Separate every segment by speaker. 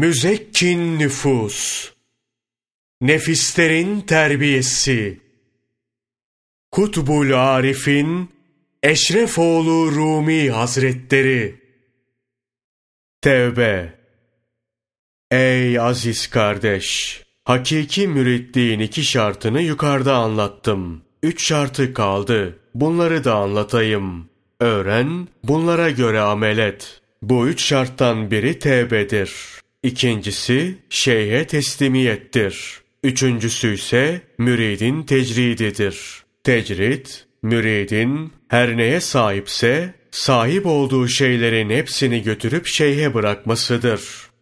Speaker 1: Müzekkin nüfus, nefislerin terbiyesi, Kutbul Arif'in Eşrefoğlu Rumi Hazretleri, Tevbe Ey aziz kardeş! Hakiki müritliğin iki şartını yukarıda anlattım. Üç şartı kaldı. Bunları da anlatayım. Öğren, bunlara göre amel et. Bu üç şarttan biri tevbedir. İkincisi şeyhe teslimiyettir. Üçüncüsü ise müridin tecrididir. Tecrid, müridin her neye sahipse sahip olduğu şeylerin hepsini götürüp şeyhe bırakmasıdır.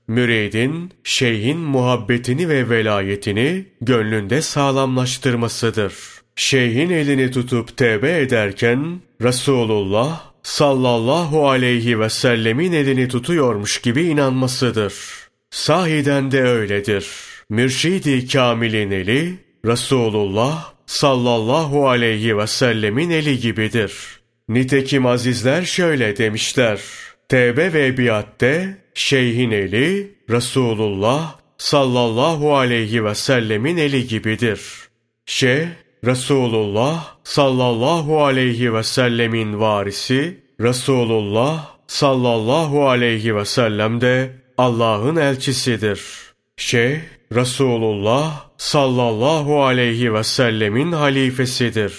Speaker 1: Müridin şeyhin muhabbetini ve velayetini gönlünde sağlamlaştırmasıdır. Şeyhin elini tutup tevbe ederken Resulullah sallallahu aleyhi ve sellemin elini tutuyormuş gibi inanmasıdır. Sahiden de öyledir. Mürşidi Kamil'in eli Resulullah sallallahu aleyhi ve sellemin eli gibidir. Nitekim azizler şöyle demişler. Tevbe ve biatte şeyhin eli Resulullah sallallahu aleyhi ve sellemin eli gibidir. Şeyh Resulullah sallallahu aleyhi ve sellemin varisi Resulullah sallallahu aleyhi ve sellem de Allah'ın elçisidir. Şeyh Resulullah sallallahu aleyhi ve sellemin halifesidir.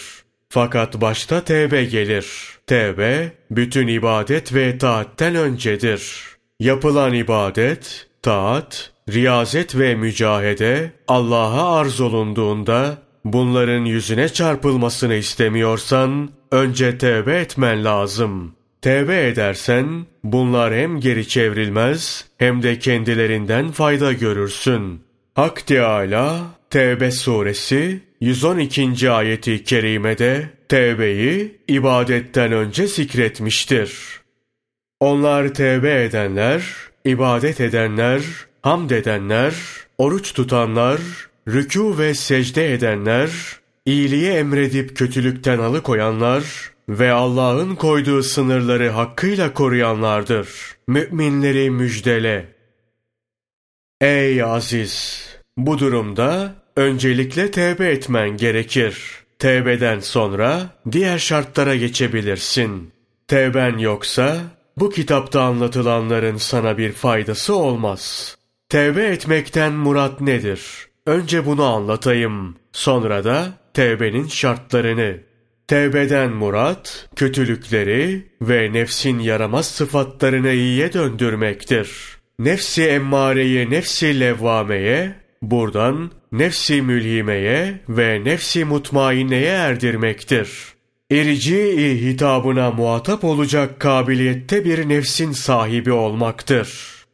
Speaker 1: Fakat başta tevbe gelir. Tevbe bütün ibadet ve taatten öncedir. Yapılan ibadet, taat, riyazet ve mücahede Allah'a arz olunduğunda bunların yüzüne çarpılmasını istemiyorsan önce tevbe etmen lazım. Tevbe edersen bunlar hem geri çevrilmez hem de kendilerinden fayda görürsün. Hak Teâlâ Tevbe suresi 112. ayeti kerimede tevbeyi ibadetten önce zikretmiştir. Onlar tevbe edenler, ibadet edenler, hamd edenler, oruç tutanlar, rükû ve secde edenler, iyiliği emredip kötülükten alıkoyanlar ve Allah'ın koyduğu sınırları hakkıyla koruyanlardır. Müminleri müjdele. Ey aziz! Bu durumda öncelikle tevbe etmen gerekir. Tevbeden sonra diğer şartlara geçebilirsin. Tevben yoksa bu kitapta anlatılanların sana bir faydası olmaz. Tevbe etmekten murat nedir? Önce bunu anlatayım. Sonra da tevbenin şartlarını. Tevbeden murat, kötülükleri ve nefsin yaramaz sıfatlarını iyiye döndürmektir. Nefsi emmareyi nefsi levvameye, buradan nefsi mülhimeye ve nefsi mutmainneye erdirmektir. İrci hitabına muhatap olacak kabiliyette bir nefsin sahibi olmaktır.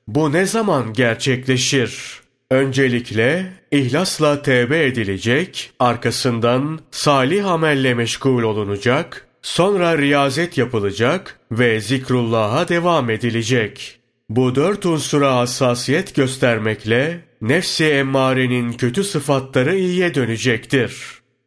Speaker 1: Bu ne zaman gerçekleşir? Öncelikle ihlasla tevbe edilecek, arkasından salih amelle meşgul olunacak, sonra riyazet yapılacak ve zikrullah'a devam edilecek. Bu dört unsura hassasiyet göstermekle nefsi emmarenin kötü sıfatları iyiye dönecektir.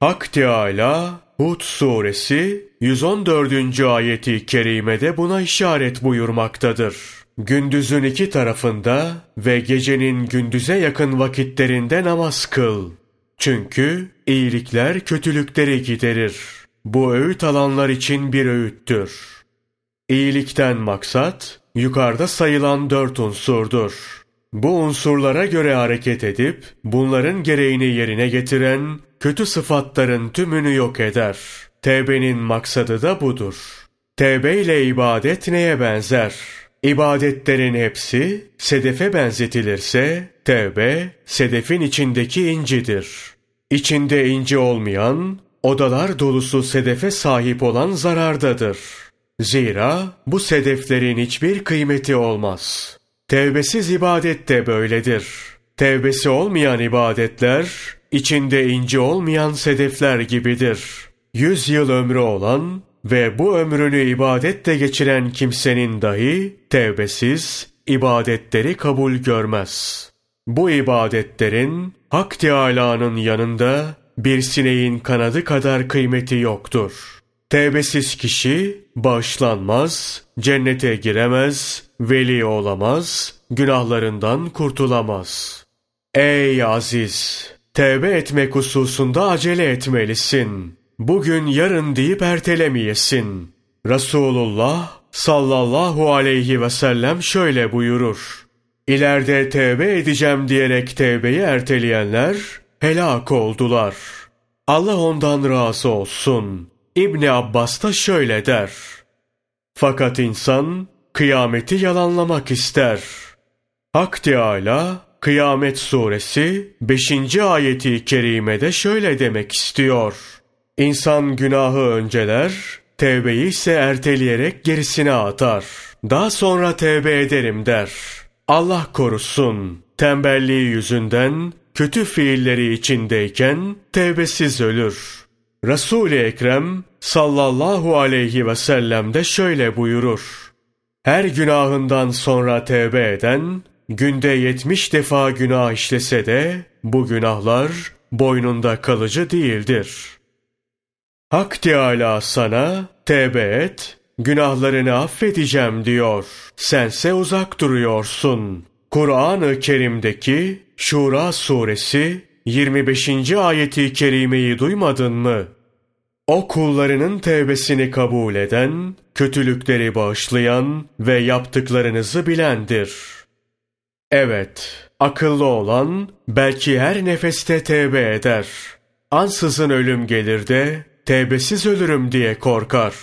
Speaker 1: Hak Teâlâ Hud suresi 114. ayeti kerimede buna işaret buyurmaktadır. Gündüzün iki tarafında ve gecenin gündüze yakın vakitlerinde namaz kıl. Çünkü iyilikler kötülükleri giderir. Bu öğüt alanlar için bir öğüttür. İyilikten maksat, yukarıda sayılan dört unsurdur. Bu unsurlara göre hareket edip, bunların gereğini yerine getiren, kötü sıfatların tümünü yok eder. Tevbenin maksadı da budur. Tevbe ile ibadet neye benzer? İbadetlerin hepsi sedefe benzetilirse, tevbe sedefin içindeki incidir. İçinde inci olmayan, odalar dolusu sedefe sahip olan zarardadır. Zira bu sedeflerin hiçbir kıymeti olmaz. Tevbesiz ibadet de böyledir. Tevbesi olmayan ibadetler, içinde inci olmayan sedefler gibidir. Yüz yıl ömrü olan ve bu ömrünü ibadette geçiren kimsenin dahi tevbesiz ibadetleri kabul görmez. Bu ibadetlerin Hak Teâlâ'nın yanında bir sineğin kanadı kadar kıymeti yoktur.'' Tevbesiz kişi bağışlanmaz, cennete giremez, veli olamaz, günahlarından kurtulamaz. Ey aziz! Tevbe etmek hususunda acele etmelisin. Bugün yarın deyip ertelemeyesin. Resulullah sallallahu aleyhi ve sellem şöyle buyurur. İleride tevbe edeceğim diyerek tevbeyi erteleyenler helak oldular. Allah ondan razı olsun. İbni Abbas da şöyle der. Fakat insan kıyameti yalanlamak ister. Hak Teâlâ Kıyamet Suresi 5. ayeti kerimede şöyle demek istiyor. İnsan günahı önceler, tevbeyi ise erteleyerek gerisine atar. Daha sonra tevbe ederim der. Allah korusun, tembelliği yüzünden kötü fiilleri içindeyken tevbesiz ölür. Resul-i Ekrem sallallahu aleyhi ve sellem de şöyle buyurur. Her günahından sonra tevbe eden, günde yetmiş defa günah işlese de, bu günahlar boynunda kalıcı değildir. Hak Teâlâ sana, tevbe et, günahlarını affedeceğim diyor. Sense uzak duruyorsun. Kur'an-ı Kerim'deki Şura suresi 25. ayeti kerimeyi duymadın mı? O kullarının tevbesini kabul eden, kötülükleri bağışlayan ve yaptıklarınızı bilendir. Evet, akıllı olan belki her nefeste tevbe eder. Ansızın ölüm gelir de tevbesiz ölürüm diye korkar.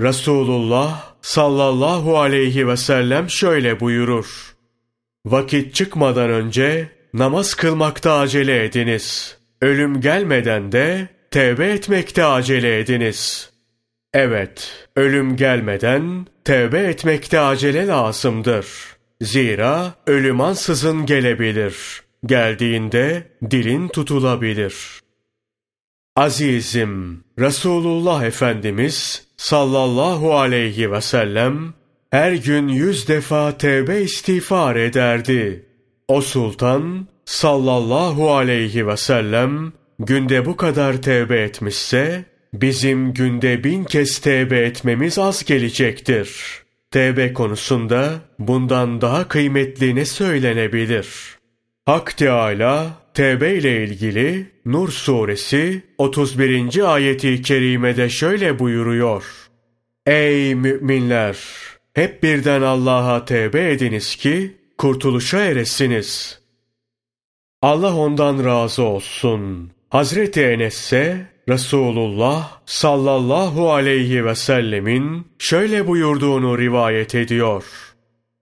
Speaker 1: Resulullah sallallahu aleyhi ve sellem şöyle buyurur. Vakit çıkmadan önce namaz kılmakta acele ediniz. Ölüm gelmeden de tevbe etmekte acele ediniz. Evet, ölüm gelmeden tevbe etmekte acele lazımdır. Zira ölüm ansızın gelebilir. Geldiğinde dilin tutulabilir. Azizim, Resulullah Efendimiz sallallahu aleyhi ve sellem her gün yüz defa tevbe istiğfar ederdi. O sultan sallallahu aleyhi ve sellem günde bu kadar tevbe etmişse, bizim günde bin kez tevbe etmemiz az gelecektir. Tevbe konusunda bundan daha kıymetli ne söylenebilir? Hak Teâlâ, tevbe ile ilgili Nur suresi 31. ayeti kerimede şöyle buyuruyor. Ey müminler! Hep birden Allah'a tevbe ediniz ki kurtuluşa eresiniz. Allah ondan razı olsun. Hazreti Enes ise Resulullah sallallahu aleyhi ve sellemin şöyle buyurduğunu rivayet ediyor.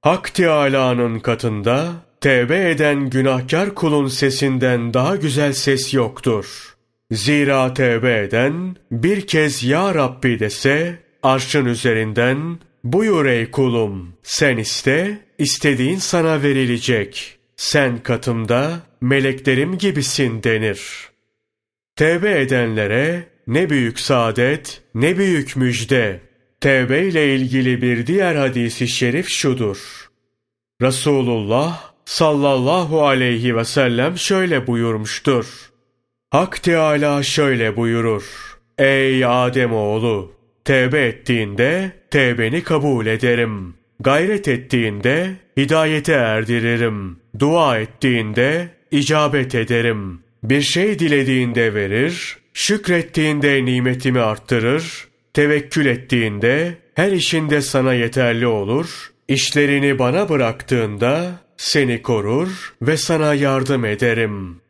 Speaker 1: Hak Teâlâ'nın katında tevbe eden günahkar kulun sesinden daha güzel ses yoktur. Zira tevbe eden bir kez Ya Rabbi dese arşın üzerinden buyur ey kulum sen iste istediğin sana verilecek. Sen katımda meleklerim gibisin denir.'' Tevbe edenlere ne büyük saadet, ne büyük müjde. Tevbe ile ilgili bir diğer hadisi şerif şudur. Resulullah sallallahu aleyhi ve sellem şöyle buyurmuştur. Hak Teâlâ şöyle buyurur. Ey Adem oğlu, tevbe ettiğinde tevbeni kabul ederim. Gayret ettiğinde hidayete erdiririm. Dua ettiğinde icabet ederim. Bir şey dilediğinde verir, şükrettiğinde nimetimi arttırır, tevekkül ettiğinde her işinde sana yeterli olur, işlerini bana bıraktığında seni korur ve sana yardım ederim.